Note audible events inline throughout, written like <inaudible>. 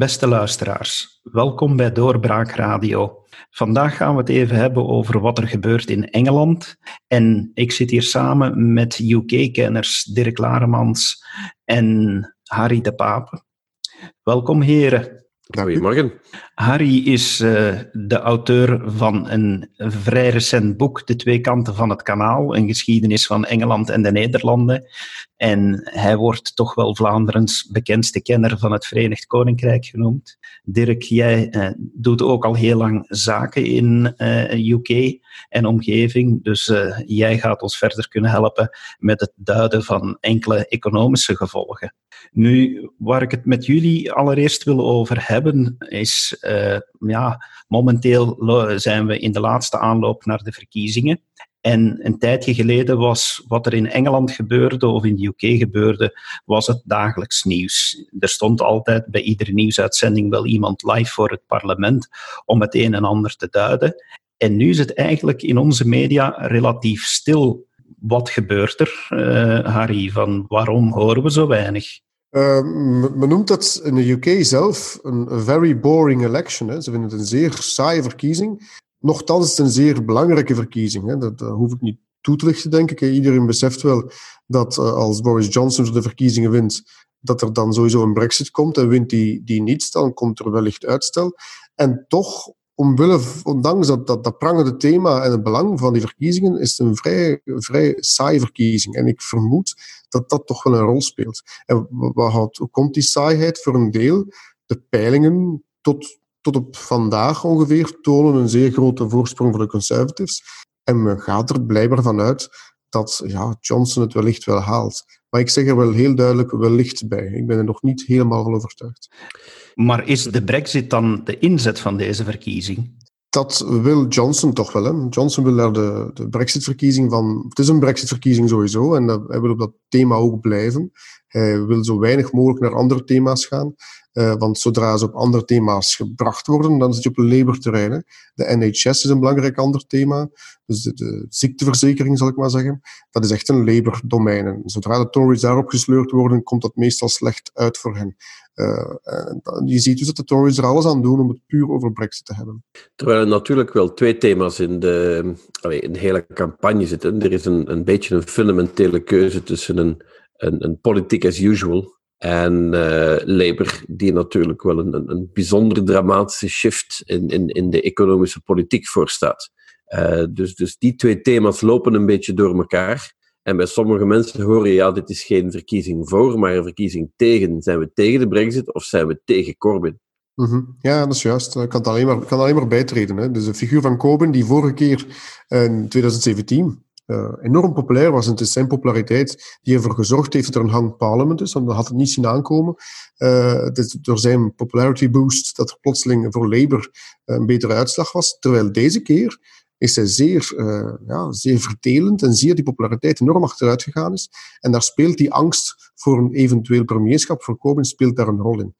Beste luisteraars, welkom bij Doorbraak Radio. Vandaag gaan we het even hebben over wat er gebeurt in Engeland. En ik zit hier samen met UK-kenners Dirk Laremans en Harry de Pape. Welkom, heren. Goedemorgen. Harry is uh, de auteur van een vrij recent boek, De Twee Kanten van het Kanaal, een geschiedenis van Engeland en de Nederlanden. En hij wordt toch wel Vlaanderens bekendste kenner van het Verenigd Koninkrijk genoemd. Dirk, jij uh, doet ook al heel lang zaken in uh, UK en omgeving, dus jij gaat ons verder kunnen helpen met het duiden van enkele economische gevolgen. Nu, waar ik het met jullie allereerst wil over hebben, is ja, momenteel zijn we in de laatste aanloop naar de verkiezingen. En een tijdje geleden was wat er in Engeland gebeurde of in de UK gebeurde, was het dagelijks nieuws. Er stond altijd bij iedere nieuwsuitzending wel iemand live voor het parlement om het een en ander te duiden. En nu is het eigenlijk in onze media relatief stil. Wat gebeurt er, uh, Harry? Van waarom horen we zo weinig? Uh, men noemt dat in de UK zelf een very boring election. Hè. Ze vinden het een zeer saaie verkiezing. Nochtans is het een zeer belangrijke verkiezing. Hè. Dat, hoef ik niet toe te lichten, denk ik. Iedereen beseft wel dat uh, als Boris Johnson de verkiezingen wint, dat er dan sowieso een brexit komt. En wint die, die niet, dan komt er wellicht uitstel. En toch omwille, ondanks dat, dat, dat prangende thema en het belang van die verkiezingen, is het een vrij, vrij saaie verkiezing. En ik vermoed dat dat toch wel een rol speelt. En wat hoe komt die saaiheid voor een deel? De peilingen tot, tot op vandaag ongeveer tonen een zeer grote voorsprong voor de Conservatives. En men gaat er blijkbaar vanuit dat ja, Johnson het wellicht wel haalt. Maar ik zeg er wel heel duidelijk wellicht bij. Ik ben er nog niet helemaal van overtuigd. Maar is de brexit dan de inzet van deze verkiezing? Dat wil Johnson toch wel. Hè? Johnson wil daar de, de brexit-verkiezing van... Het is een brexit-verkiezing sowieso en hij wil op dat thema ook blijven. Hij wil zo weinig mogelijk naar andere thema's gaan. Uh, want zodra ze op andere thema's gebracht worden, dan zit je op een Labour-terrein. De NHS is een belangrijk ander thema. Dus de, de, ziekteverzekering, zal ik maar zeggen. Dat is echt een Labour-domein. Zodra de Tories daarop gesleurd worden, komt dat meestal slecht uit voor hen. Uh, je ziet dus dat de Tories er alles aan doen om het puur over Brexit te hebben. Terwijl er natuurlijk wel twee thema's in de, in hele campagne zitten. Er is een, een beetje een fundamentele keuze tussen een, een, een politiek as usual en uh, Labour, die natuurlijk wel een, een, een bijzonder dramatische shift in, in, in de economische politiek voorstaat. Uh, dus, dus die twee thema's lopen een beetje door elkaar. En bij sommige mensen horen, ja, dit is geen verkiezing voor, maar een verkiezing tegen. Zijn we tegen de brexit of zijn we tegen Corbyn? Mm. Ja, dat is juist. Ik kan alleen maar, kan alleen maar bijtreden. Hè. Dus de figuur van Corbyn, die vorige keer in 2017 uh, enorm populair was. En het is zijn populariteit die ervoor gezorgd heeft dat er een hang parliament is, want dat had het niet zien aankomen. Het is door zijn popularity boost dat er plotseling voor Labour een betere uitslag was. Terwijl deze keer is hij zeer, uh, ja, zeer verdelend en zie die populariteit enorm achteruit gegaan is. En daar speelt die angst voor een eventueel premierschap voor Corbyn speelt daar een rol in.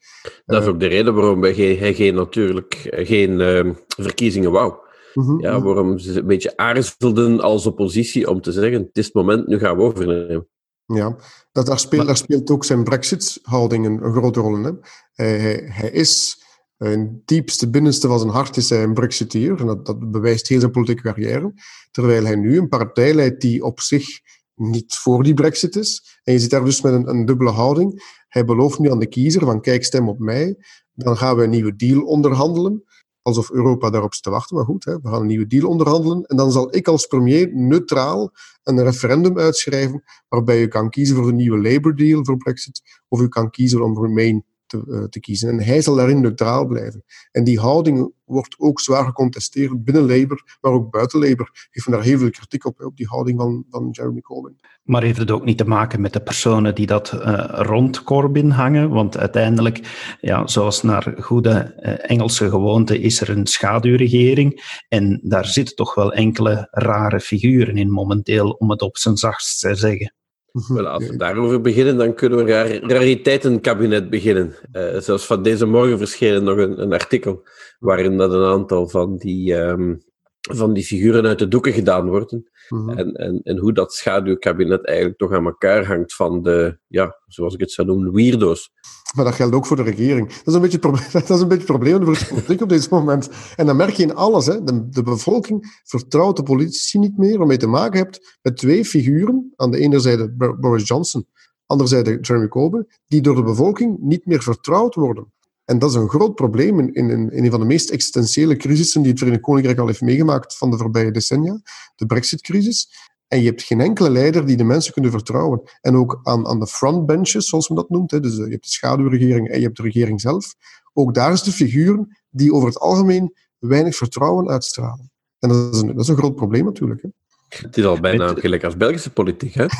Dat is ook de reden waarom hij geen, natuurlijk geen uh, verkiezingen wou. Mhm, ja, mhm. waarom ze een beetje aarzelden als oppositie om te zeggen: het is het moment, nu gaan we overnemen. Ja, dat, daar, speelt, daar speelt ook zijn Brexit-houding een, een, grote rol in. Hè. Hij, hij, is, het diepste binnenste van zijn hart, is hij een Brexiteer. En dat, dat bewijst heel zijn politieke carrière. Terwijl hij nu een partij leidt die op zich niet voor die Brexit is. En je zit daar dus met een, een dubbele houding. Hij belooft nu aan de kiezer: van kijk, stem op mij. Dan gaan we een nieuwe deal onderhandelen alsof Europa daarop zit te wachten. Maar goed, hè, we gaan een nieuwe deal onderhandelen. En dan zal ik als premier neutraal een referendum uitschrijven waarbij u kan kiezen voor de nieuwe Labour deal voor Brexit of u kan kiezen om Remain te, uh, te, kiezen. En hij zal daarin neutraal blijven. En die houding wordt ook zwaar gecontesteerd binnen Labour, maar ook buiten Labour. Heeft men daar heel veel kritiek op, op die houding van, van Jeremy Corbyn. Maar heeft het ook niet te maken met de personen die dat uh, rond Corbyn hangen? Want uiteindelijk, ja, zoals naar goede uh, Engelse gewoonte, is er een schaduwregering. En daar zitten toch wel enkele rare figuren in momenteel, om het op zijn zachtst te zeggen. Wel, als we daarover beginnen, dan kunnen we een rariteitenkabinet beginnen. Uh, zelfs van deze morgen verscheen nog een, een, artikel waarin dat een aantal van die, um, van die figuren uit de doeken gedaan worden. Mhm. En, en, en hoe dat schaduwkabinet eigenlijk toch aan elkaar hangt van de, ja, zoals ik het zou noemen, weirdo's. Maar dat geldt ook voor de regering. Dat is een beetje het probleem, <laughs> dat is een beetje het probleem voor de politiek op dit moment. En dan merk je in alles. Hè. De, de bevolking vertrouwt de politici niet meer, waarmee je te maken hebt met twee figuren. Aan de ene zijde Bo- Boris Johnson, andere zijde Jeremy Corbyn, die door de bevolking niet meer vertrouwd worden. En dat is een groot probleem in, in, in een van de meest existentiële crisissen die het Verenigd Koninkrijk al heeft meegemaakt van de voorbije decennia, de Brexit-crisis. En je hebt geen enkele leider die de mensen kunnen vertrouwen. En ook aan, aan de frontbenches, zoals men dat noemt, hè, dus eh, je hebt de schaduwregering en je hebt de regering zelf, ook daar is de figuren die over het algemeen weinig vertrouwen uitstralen. En dat is een, dat is een groot probleem natuurlijk. Hè. Het is al bijna Met- gelijk als Belgische politiek, hè? <laughs>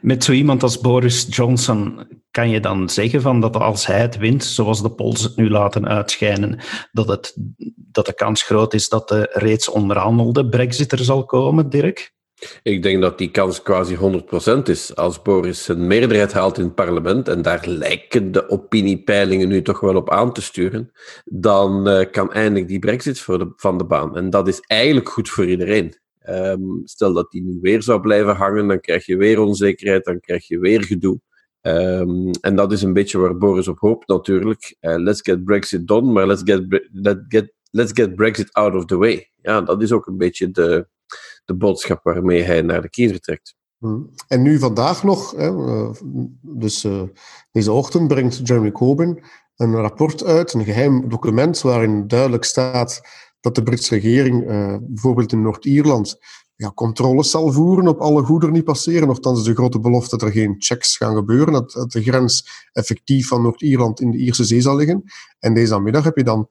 Met zo iemand als Boris Johnson kan je dan zeggen van dat als hij het wint, zoals de polls het nu laten uitschijnen, dat, het, dat de kans groot is dat de reeds onderhandelde brexit er zal komen, Dirk? Ik denk dat die kans quasi 100% is. Als Boris een meerderheid haalt in het parlement, en daar lijken de opiniepeilingen nu toch wel op aan te sturen, dan eh, kan eindelijk die brexit voor van de baan. En dat is eigenlijk goed voor iedereen. Ehm, stel dat die nu weer zou blijven hangen, dan krijg je weer onzekerheid, dan krijg je weer gedoe. Ehm, en dat is een beetje waar Boris op hoopt natuurlijk. Eh, let's get Brexit done, maar let's get, Bre- let get, let's get Brexit out of the way. Ja, dat is ook een beetje de, de boodschap waarmee hij naar de kiezer trekt. Hm. En nu vandaag nog, eh, dus eh, deze ochtend brengt Jeremy Corbyn een rapport uit, een geheim document waarin duidelijk staat dat de Britse regering bijvoorbeeld in Noord-Ierland ja, controles zal voeren op alle goederen die passeren. Nochtans de grote belofte dat er geen checks gaan gebeuren, dat, de grens effectief van Noord-Ierland in de Ierse Zee zal liggen. En deze middag heb je dan,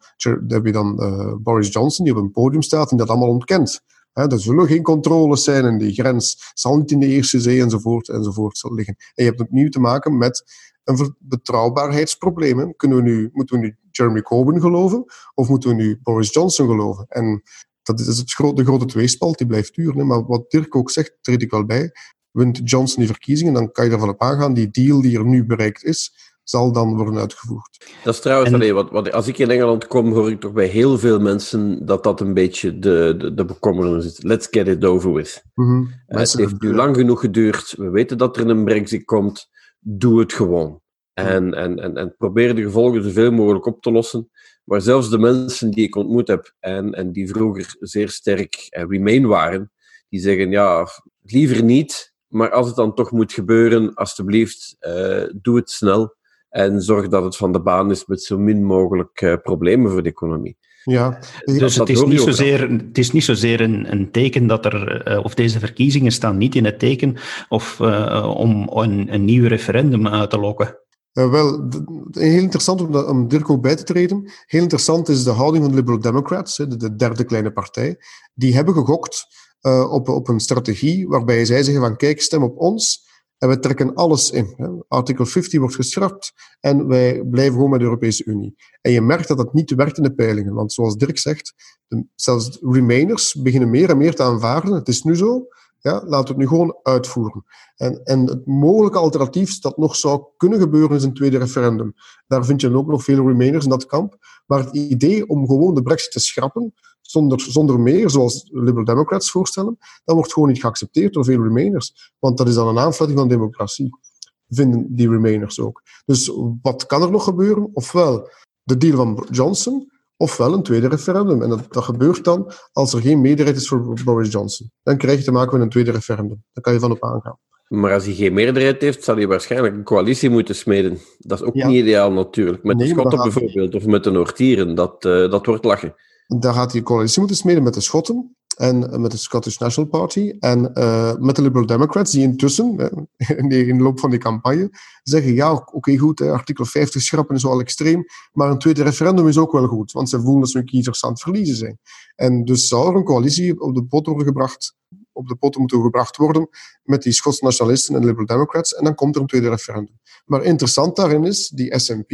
heb je dan eh, Boris Johnson die op een podium staat en dat allemaal ontkent. Hè, er zullen geen controles zijn en die grens zal niet in de Eerste Zee enzovoort enzovoort zal liggen. En je hebt opnieuw te maken met een betrouwbaarheidsprobleem. Kunnen we nu, moeten we nu Jeremy Corbyn geloven of moeten we nu Boris Johnson geloven? En dat is het grote, de grote tweespalt, die blijft duren. hè. Maar wat Dirk ook zegt, treed ik wel bij. Wint Johnson die verkiezingen, dan kan je ervan op aangaan, die deal die er nu bereikt is, zal dan worden uitgevoerd. Dat is trouwens, En- allee, wat, wat, als ik in Engeland kom, hoor ik toch bij heel veel mensen dat dat een beetje de, de, de bekommernis is. Let's get it over with. Mhm. Eh, het heeft nu lang genoeg geduurd. We weten dat er een brexit komt. Doe het gewoon. En, en, en, en probeer de gevolgen zoveel mogelijk op te lossen. Maar zelfs de mensen die ik ontmoet heb en, en die vroeger zeer sterk eh, Remain waren, die zeggen ja, liever niet. Maar als het dan toch moet gebeuren, alstublieft, eh, doe het snel. En zorg dat het van de baan is met zo min mogelijk eh, problemen voor de economie. Ja, Dus dat het is, niet zozeer, het is niet zozeer een, een teken dat er, of deze verkiezingen staan niet in het teken of, eh, om een, een nieuw referendum uit te lokken. Eh, wel, heel interessant om, Dirk ook bij te treden. Heel interessant is de houding van de Liberal Democrats, de, de derde kleine partij. Die hebben gegokt eh, op, op een strategie waarbij zij zeggen van kijk, stem op ons en we trekken alles in. Hè. Artikel 50 wordt geschrapt en wij blijven gewoon met de Europese Unie. En je merkt dat dat niet werkt in de peilingen, want zoals Dirk zegt, de, zelfs Remainers beginnen meer en meer te aanvaarden. Het is nu zo, ja, laten we het nu gewoon uitvoeren. En, en het mogelijke alternatief dat nog zou kunnen gebeuren is een tweede referendum. Daar vind je dan ook nog veel Remainers in dat kamp. Maar het idee om gewoon de brexit te schrappen, zonder, zonder meer, zoals Liberal Democrats voorstellen, dat wordt gewoon niet geaccepteerd door veel Remainers. Want dat is dan een aanfluiting van democratie, vinden die Remainers ook. Dus wat kan er nog gebeuren? Ofwel de deal van Johnson, ofwel een tweede referendum. En dat, dat gebeurt dan als er geen meerderheid is voor Boris Johnson. Dan krijg je te maken met een tweede referendum. Daar kan je van op aangaan. Maar als hij geen meerderheid heeft, zal hij waarschijnlijk een coalitie moeten smeden. Dat is ook Ja. niet ideaal natuurlijk. Met Nee, de Schotten bijvoorbeeld, of met de Noord-Ieren. Dat, eh, dat wordt lachen. Daar gaat hij een coalitie moeten smeden met de Schotten en eh, met de Scottish National Party en eh, met de Liberal Democrats, die intussen, <laughs> in de, loop van die campagne, zeggen, ja, oké, goed, artikel 50 schrappen is wel extreem, maar een tweede referendum is ook wel goed, want ze voelen dat ze hun kiezers aan het verliezen zijn. En dus zou er een coalitie op de pot worden gebracht, op de pot moeten gebracht worden met die Schotse nationalisten en Liberal Democrats, en dan komt er een tweede referendum. Maar interessant daarin is, die SNP,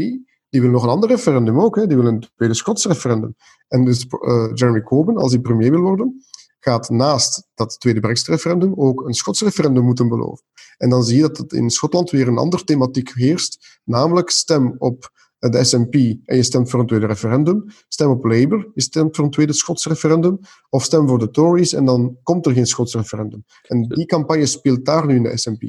die wil nog een ander referendum ook, hè, die wil een tweede Schots referendum. En dus eh, Jeremy Corbyn, als hij premier wil worden, gaat naast dat tweede Brexit-referendum ook een Schots referendum moeten beloven. En dan zie je dat het in Schotland weer een andere thematiek heerst, namelijk stem op de SNP en je stemt voor een tweede referendum. Stem op Labour, je stemt voor een tweede Schots referendum. Of stem voor de Tories en dan komt er geen Schots referendum. En die campagne speelt daar nu in de SNP.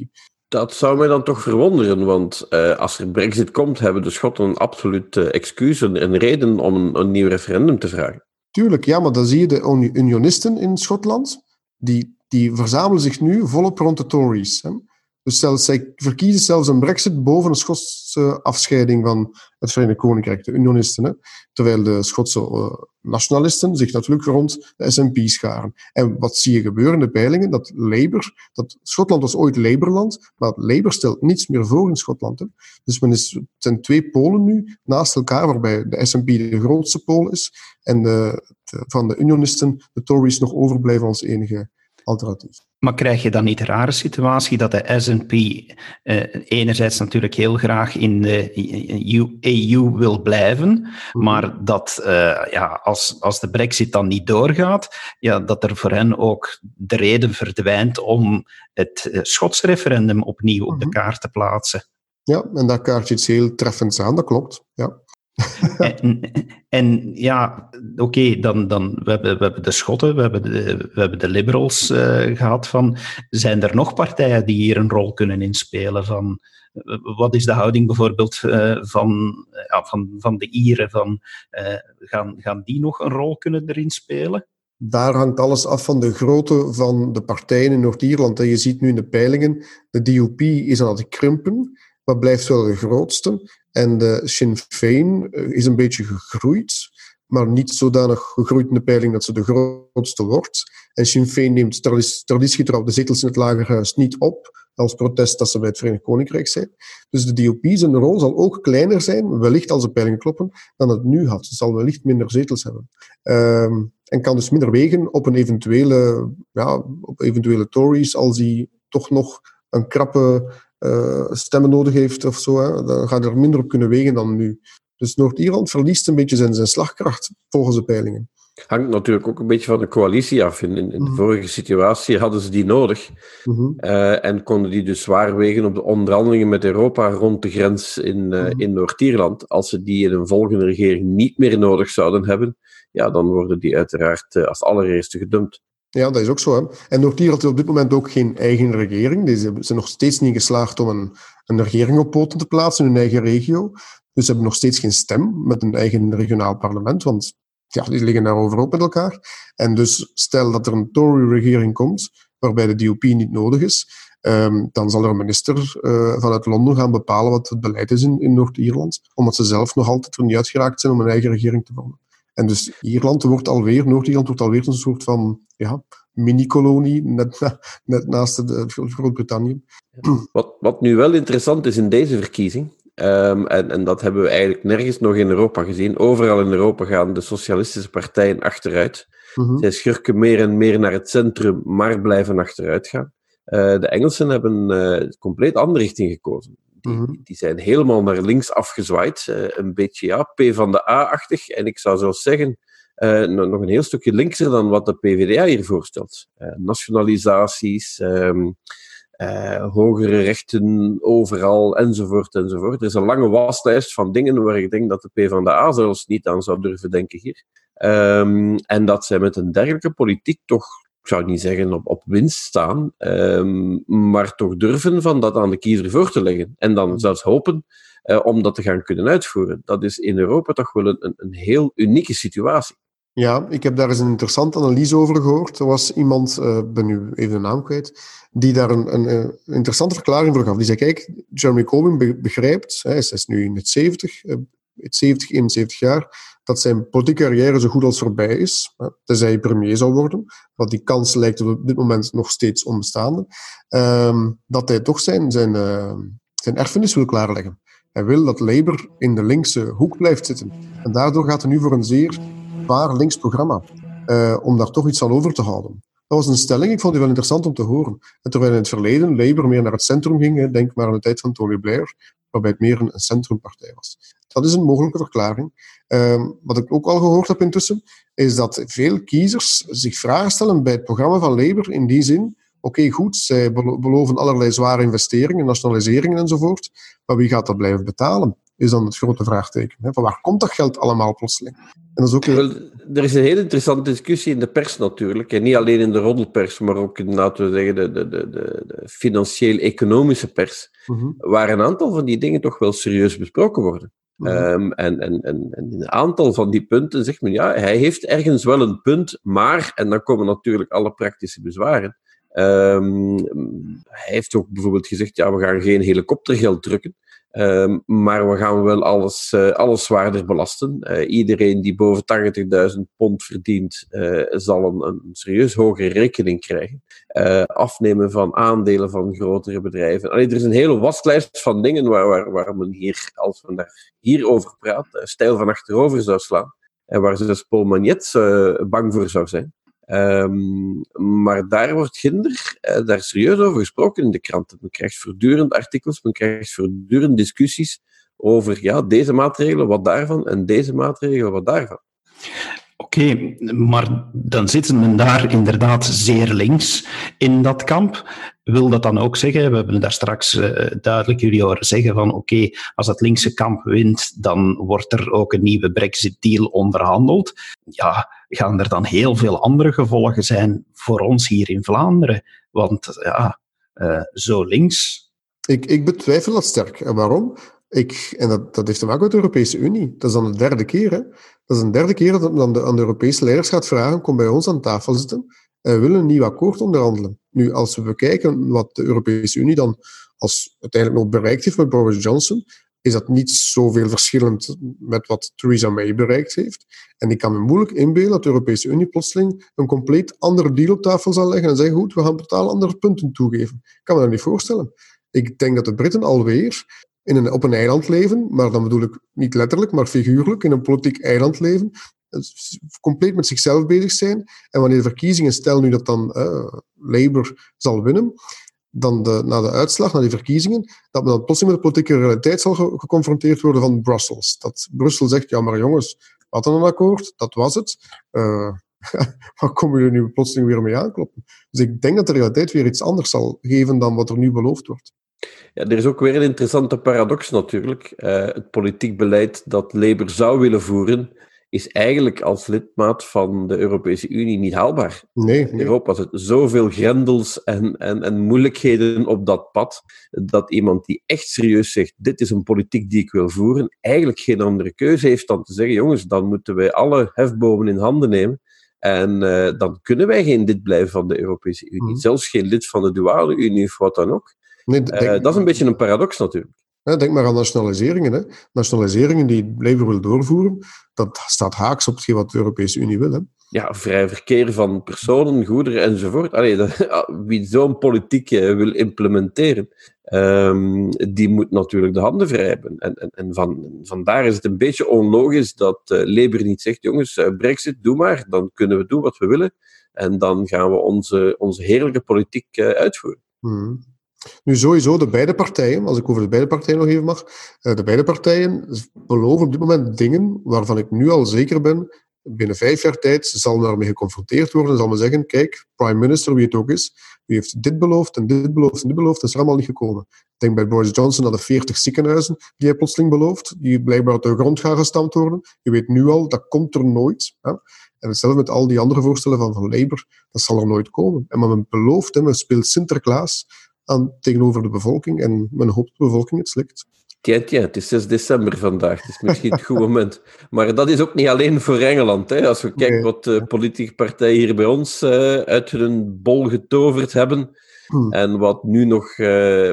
Dat zou mij dan toch verwonderen, want uh, als er brexit komt, hebben de Schotten absoluut uh, excuus, een, een reden om een, nieuw referendum te vragen. Tuurlijk, ja, maar dan zie je de unionisten in Schotland, die, die verzamelen zich nu volop rond de Tories. Hè. Dus zij verkiezen zelfs een brexit boven een Schotse afscheiding van het Verenigd Koninkrijk, de unionisten. Hè? Terwijl de Schotse uh, nationalisten zich natuurlijk rond de SNP scharen. En wat zie je gebeuren in de peilingen? Dat Labour, dat Schotland was ooit Labourland, maar Labour stelt niets meer voor in Schotland. Dus men is, het zijn twee polen nu naast elkaar, waarbij de SNP de grootste pool is en de, van de unionisten de Tories nog overblijven als enige alternatief. Maar krijg je dan niet de rare situatie dat de S&P eh, enerzijds natuurlijk heel graag in de EU wil blijven, mhm. maar dat uh, ja, als, als de brexit dan niet doorgaat, ja, dat er voor hen ook de reden verdwijnt om het uh, Schots referendum opnieuw op de mhm. kaart te plaatsen. Ja, en daar kaart je iets heel treffends aan, dat klopt. Ja. <laughs> en, en, ja, oké, dan, dan we hebben we hebben de Schotten, we hebben de, we hebben de Liberals uh, gehad. Van, zijn er nog partijen die hier een rol kunnen inspelen? Van, wat is de houding bijvoorbeeld uh, van, ja, van, van de Ieren? Van, uh, gaan, gaan die nog een rol kunnen erin spelen? Daar hangt alles af van de grootte van de partijen in Noord-Ierland. Je ziet nu in de peilingen, de DUP is aan het krimpen, maar blijft wel de grootste. En de Sinn Féin eh, is een beetje gegroeid, maar niet zodanig gegroeid in de peiling dat ze de grootste wordt. En Sinn Féin neemt traditiegetrouw de zetels in het lagerhuis niet op, als protest dat ze bij het Verenigd Koninkrijk zijn. Dus de DOP zijn rol zal ook kleiner zijn, wellicht als de peilingen kloppen, dan het nu had. Ze zal wellicht minder zetels hebben. Um, en kan dus minder wegen op een eventuele, ja, op eventuele Tories als die toch nog een krappe uh, stemmen nodig heeft of zo, hè, dan gaat er minder op kunnen wegen dan nu. Dus Noord-Ierland verliest een beetje zijn, zijn slagkracht volgens de peilingen. Hangt natuurlijk ook een beetje van de coalitie af. In, in, de mhm. vorige situatie hadden ze die nodig mm uh, en konden die dus zwaar wegen op de onderhandelingen met Europa rond de grens in, uh, in Noord-Ierland. Als ze die in een volgende regering niet meer nodig zouden hebben, ja, dan worden die uiteraard als allereerste gedumpt. Ja, dat is ook zo. Hè. En Noord-Ierland heeft op dit moment ook geen eigen regering. Ze zijn nog steeds niet geslaagd om een, een regering op poten te plaatsen in hun eigen regio. Dus ze hebben nog steeds geen stem met een eigen regionaal parlement, want ja, die liggen daarover ook met elkaar. En dus stel dat er een Tory-regering komt, waarbij de DUP niet nodig is, um, dan zal er een minister uh, vanuit Londen gaan bepalen wat het beleid is in, in Noord-Ierland, omdat ze zelf nog altijd er niet uitgeraakt zijn om een eigen regering te vormen. En dus Ierland wordt alweer, Noord-Ierland wordt alweer een soort van ja, mini-kolonie, net, net naast de, Groot-Brittannië. Wat, wat nu wel interessant is in deze verkiezing, um, en, en dat hebben we eigenlijk nergens nog in Europa gezien, overal in Europa gaan de socialistische partijen achteruit. Mm Zij schurken meer en meer naar het centrum, maar blijven achteruit gaan. Uh, de Engelsen hebben uh, een compleet andere richting gekozen. Mhm. Die, zijn helemaal naar links afgezwaaid. Uh, een beetje ja, P van de A-achtig. En ik zou zelfs zeggen, uh, nog een heel stukje linkser dan wat de PvdA hier voorstelt. Uh, nationalisaties, um, hogere rechten overal, enzovoort, enzovoort. Er is een lange waslijst van dingen waar ik denk dat de PvdA zelfs niet aan zou durven denken hier. Um, en dat zij met een dergelijke politiek toch ik zou niet zeggen op, op winst staan, um, maar toch durven van dat aan de kiezer voor te leggen. En dan zelfs hopen uh, om dat te gaan kunnen uitvoeren. Dat is in Europa toch wel een, een heel unieke situatie. Ja, ik heb daar eens een interessante analyse over gehoord. Er was iemand, ik uh, ben nu even de naam kwijt, die daar een, een, een, interessante verklaring voor gaf. Die zei, kijk, Jeremy Corbyn begrijpt, hij is, is nu in het 70, 70, 71 jaar, dat zijn politieke carrière zo goed als voorbij is, tenzij hij premier zou worden, want die kans lijkt op dit moment nog steeds onbestaande, ehm, dat hij toch zijn, zijn, uh, zijn erfenis wil klaarleggen. Hij wil dat Labour in de linkse hoek blijft zitten. En daardoor gaat hij nu voor een zeer zwaar links programma, uh, om daar toch iets aan over te houden. Dat was een stelling, ik vond die wel interessant om te horen. En terwijl in het verleden Labour meer naar het centrum ging, denk maar aan de tijd van Tony Blair, waarbij het meer een centrumpartij was. Dat is een mogelijke verklaring. Um, wat ik ook al gehoord heb intussen, is dat veel kiezers zich vragen stellen bij het programma van Labour in die zin, oké okay, goed, zij beloven allerlei zware investeringen, nationaliseringen enzovoort, maar wie gaat dat blijven betalen? is dan het grote vraagteken. Hè? Van waar komt dat geld allemaal plotseling? En dat is ook er is een hele interessante discussie in de pers natuurlijk. En niet alleen in de roddelpers, maar ook in, laten we zeggen, de, de, de, de financieel-economische pers. Mhm. Waar een aantal van die dingen toch wel serieus besproken worden. Mhm. Ehm, en, en, en, en, in een aantal van die punten zegt men, ja, hij heeft ergens wel een punt, maar, en dan komen natuurlijk alle praktische bezwaren. Um, hij heeft ook bijvoorbeeld gezegd, ja, we gaan geen helikoptergeld drukken. Ehm, maar we gaan wel alles, uh, alles zwaarder belasten. Uh, iedereen die boven 80.000 pond verdient, uh, zal een, een, serieus hogere rekening krijgen. afnemen van aandelen van grotere bedrijven. Allee, er is een hele waslijst van dingen waar, waar, waar men hier, als men daar hierover praat, stijl van achterover zou slaan. En waar zelfs Paul Magnet bang voor zou zijn. Um, maar daar wordt ginder uh, daar serieus over gesproken in de kranten. Men krijgt voortdurend artikels, men krijgt voortdurend discussies over ja, deze maatregelen, wat daarvan, en deze maatregelen, wat daarvan. Oké, maar dan zitten men daar inderdaad zeer links in dat kamp. Wil dat dan ook zeggen, we hebben daar straks uh, duidelijk jullie horen zeggen van oké, als het linkse kamp wint, dan wordt er ook een nieuwe Brexit-deal onderhandeld. Ja, gaan er dan heel veel andere gevolgen zijn voor ons hier in Vlaanderen? Want ja, uh, zo links. Ik, ik betwijfel dat sterk. En waarom? Ik, en dat, dat heeft te maken met de Europese Unie. Dat is dan de derde keer. Hè? Dat is een derde keer dat dan de, aan de Europese leiders gaat vragen: kom bij ons aan tafel zitten. En we willen een nieuw akkoord onderhandelen. Nu, als we bekijken wat de Europese Unie dan als uiteindelijk nog bereikt heeft met Boris Johnson, is dat niet zoveel verschillend met wat Theresa May bereikt heeft. En ik kan me moeilijk inbeelden dat de Europese Unie plotseling een compleet andere deal op tafel zal leggen en zeggen, goed, we gaan totaal andere punten toegeven. Ik kan me dat niet voorstellen. Ik denk dat de Britten alweer in een, op een eiland leven, maar dan bedoel ik niet letterlijk, maar figuurlijk, in een politiek eiland leven, compleet met zichzelf bezig zijn. En wanneer de verkiezingen, stel nu dat dan uh, Labour zal winnen, dan de, na de uitslag, na die verkiezingen, dat men dan plotseling met de politieke realiteit zal geconfronteerd worden van Brussels. Dat Brussel zegt, ja maar jongens, we hadden een akkoord, dat was het. <laughs> Uh, waar komen jullie nu plotseling weer mee aankloppen? Dus ik denk dat de realiteit weer iets anders zal geven dan wat er nu beloofd wordt. Ja, er is ook weer een interessante paradox natuurlijk. Uh, het politiek beleid dat Labour zou willen voeren, is eigenlijk als lidmaat van de Europese Unie niet haalbaar. Nee, In Europa zit zoveel grendels en, en, en moeilijkheden op dat pad, dat iemand die echt serieus zegt, dit is een politiek die ik wil voeren, eigenlijk geen andere keuze heeft dan te zeggen, jongens, dan moeten wij alle hefbomen in handen nemen en uh, dan kunnen wij geen lid blijven van de Europese Unie. Mm. Zelfs geen lid van de duale Unie of wat dan ook. Nee, denk, uh, dat is een beetje een paradox natuurlijk. Denk maar aan nationaliseringen. Hè. Nationaliseringen die Labour wil doorvoeren, dat staat haaks op wat de Europese Unie wil. Hè. Ja, vrij verkeer van personen, goederen enzovoort. Allee, dat, <laughs> wie zo'n politiek eh, wil implementeren, um, die moet natuurlijk de handen vrij hebben. En, en, en van, vandaar is het een beetje onlogisch dat uh, Labour niet zegt, jongens, uh, brexit, doe maar, dan kunnen we doen wat we willen. En dan gaan we onze, onze heerlijke politiek uitvoeren. Hmm. Nu, sowieso, de beide partijen, als ik over de beide partijen nog even mag, eh, de beide partijen beloven op dit moment dingen waarvan ik nu al zeker ben, binnen vijf jaar tijd zal daarmee geconfronteerd worden en zal men zeggen, kijk, prime minister, wie het ook is, wie heeft dit beloofd en dit beloofd en dit beloofd, dat is allemaal niet gekomen. Ik denk bij Boris Johnson aan de 40 ziekenhuizen die hij plotseling belooft, die blijkbaar uit de grond gaan gestampt worden. Je weet nu al, dat komt er nooit. Hè? En hetzelfde met al die andere voorstellen van, van Labour, dat zal er nooit komen. En maar men belooft, hè, men speelt Sinterklaas, aan, tegenover de bevolking. En men hoopt de bevolking het slikt. Tja, tja, het is 6 december vandaag. Het is misschien het goede moment. Maar dat is ook niet alleen voor Engeland. Hè. Als we kijken wat de politieke partijen hier bij ons uh, uit hun bol getoverd hebben. Hmm. En wat nu nog uh,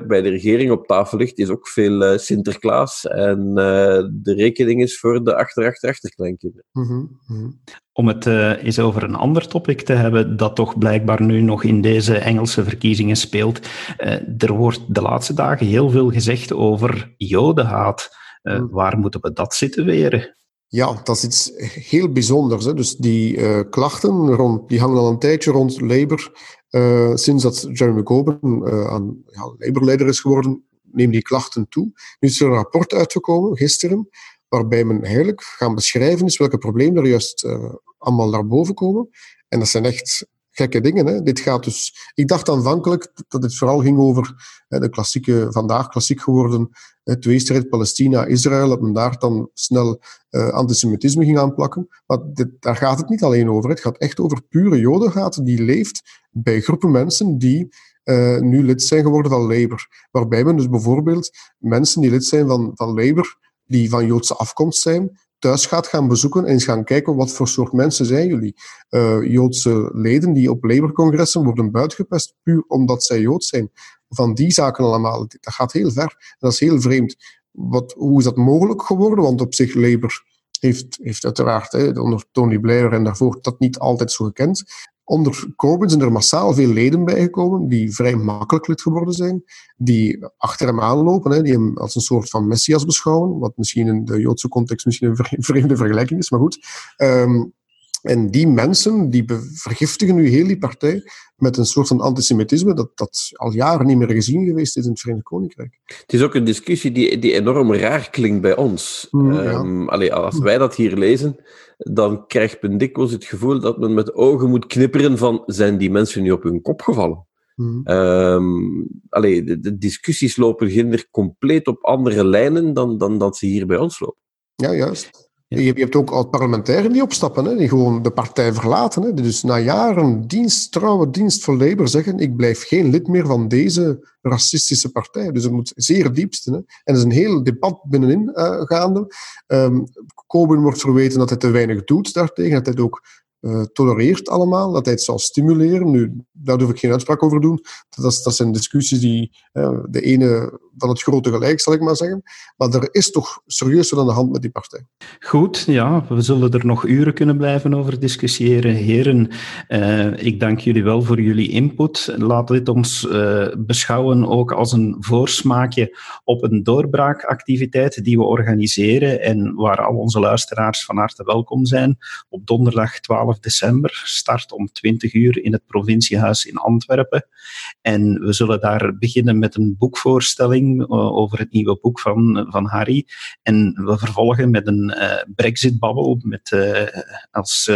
bij de regering op tafel ligt, is ook veel uh, Sinterklaas. En de rekening is voor de achter-achter-achterkleinkinderen. Mm -hmm. Om het uh, eens over een ander topic te hebben, dat toch blijkbaar nu nog in deze Engelse verkiezingen speelt. Uh, er wordt de laatste dagen heel veel gezegd over jodenhaat. Uh, waar moeten we dat situeren? Ja, dat is iets heel bijzonders. Hè. Dus die klachten rond, die hangen al een tijdje rond Labour. Sinds dat Jeremy Corbyn aan ja, Labour-leider is geworden, nemen die klachten toe. Nu is er een rapport uitgekomen, gisteren, waarbij men eigenlijk gaan beschrijven is welke problemen er juist uh, allemaal naar boven komen. En dat zijn echt gekke dingen. Hè. Dit gaat dus, ik dacht aanvankelijk dat het vooral ging over hè, de klassieke, vandaag klassiek geworden tweestrijd Palestina-Israël, dat men daar dan snel uh, antisemitisme ging aanplakken. Maar dit, daar gaat het niet alleen over. Het gaat echt over pure jodenhaat die leeft bij groepen mensen die uh, nu lid zijn geworden van Labour. Waarbij men dus bijvoorbeeld mensen die lid zijn van, van Labour, die van Joodse afkomst zijn, thuis gaat gaan bezoeken en eens gaan kijken wat voor soort mensen zijn jullie. Uh, Joodse leden die op Labour-congressen worden buitgepest puur omdat zij Jood zijn. Van die zaken allemaal. Dat gaat heel ver. Dat is heel vreemd. Wat, hoe is dat mogelijk geworden? Want op zich Labour heeft, heeft uiteraard hè, onder Tony Blair en daarvoor dat niet altijd zo gekend. Onder Corbyn zijn er massaal veel leden bijgekomen die vrij makkelijk lid geworden zijn, die achter hem aanlopen, hè, die hem als een soort van messias beschouwen, wat misschien in de Joodse context misschien een <laughs> vreemde vergelijking is, maar goed. Um, en die mensen die vergiftigen nu heel die partij met een soort van antisemitisme dat, dat al jaren niet meer gezien geweest is in het Verenigd Koninkrijk. Het is ook een discussie die, die enorm raar klinkt bij ons. Mm, um, allee, als wij dat hier lezen, dan krijgt men dikwijls het gevoel dat men met ogen moet knipperen van zijn die mensen nu op hun kop gevallen? Mm. Um, allee, de, de, discussies lopen ginder compleet op andere lijnen dan, dan dat ze hier bij ons lopen. Ja, juist. Je, je, hebt ook oud-parlementairen die opstappen, hè, die gewoon de partij verlaten. Hè, dus na jaren dienst, trouwe dienst voor Labour zeggen ik blijf geen lid meer van deze racistische partij. Dus het moet zeer diepste. Hè. En er is een heel debat binnenin uh, gaande. Um, Corbyn wordt verweten dat hij te weinig doet daartegen, dat hij ook uh, tolereert allemaal, dat hij het zal stimuleren. Nu, daar durf ik geen uitspraak over doen. Dat, dat zijn discussies die uh, de ene van het grote gelijk, zal ik maar zeggen. Maar er is toch serieus wat aan de hand met die partij. Goed, ja, we zullen er nog uren kunnen blijven over discussiëren. Heren, uh, ik dank jullie wel voor jullie input. Laat dit ons beschouwen ook als een voorsmaakje op een doorbraakactiviteit die we organiseren en waar al onze luisteraars van harte welkom zijn op donderdag 12 december. Start om 20 uur in het provinciehuis in Antwerpen. En we zullen daar beginnen met een boekvoorstelling uh, over het nieuwe boek van, van Harry. En we vervolgen met een uh, Brexit-babbel met uh, als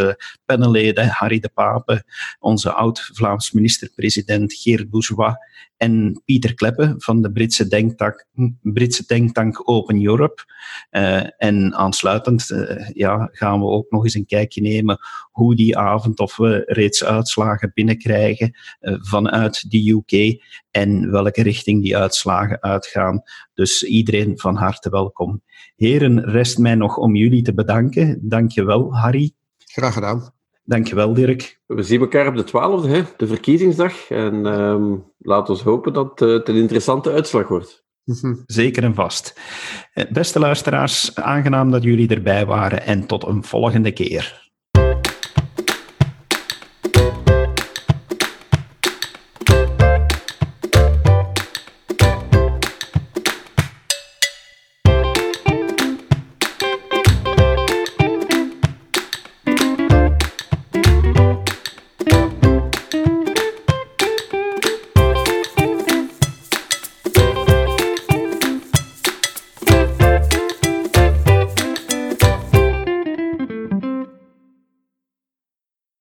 panelleden Harry de Pape, onze oud-Vlaams minister-president Geert Bourgeois en Pieter Kleppen van de Britse denktank, Britse denktank Open Europe. Uh, en aansluitend uh, ja, gaan we ook nog eens een kijkje nemen hoe die avond, of we reeds uitslagen binnenkrijgen uh, vanuit de UK en welke richting die uitslagen uitgaan. Dus iedereen van harte welkom. Heren, rest mij nog om jullie te bedanken. Dank je wel, Harry. Graag gedaan. Dankjewel, Dirk. We zien elkaar op de 12e, de verkiezingsdag. En um, laat ons hopen dat uh, het een interessante uitslag wordt. <laughs> Zeker en vast. Beste luisteraars, aangenaam dat jullie erbij waren en tot een volgende keer.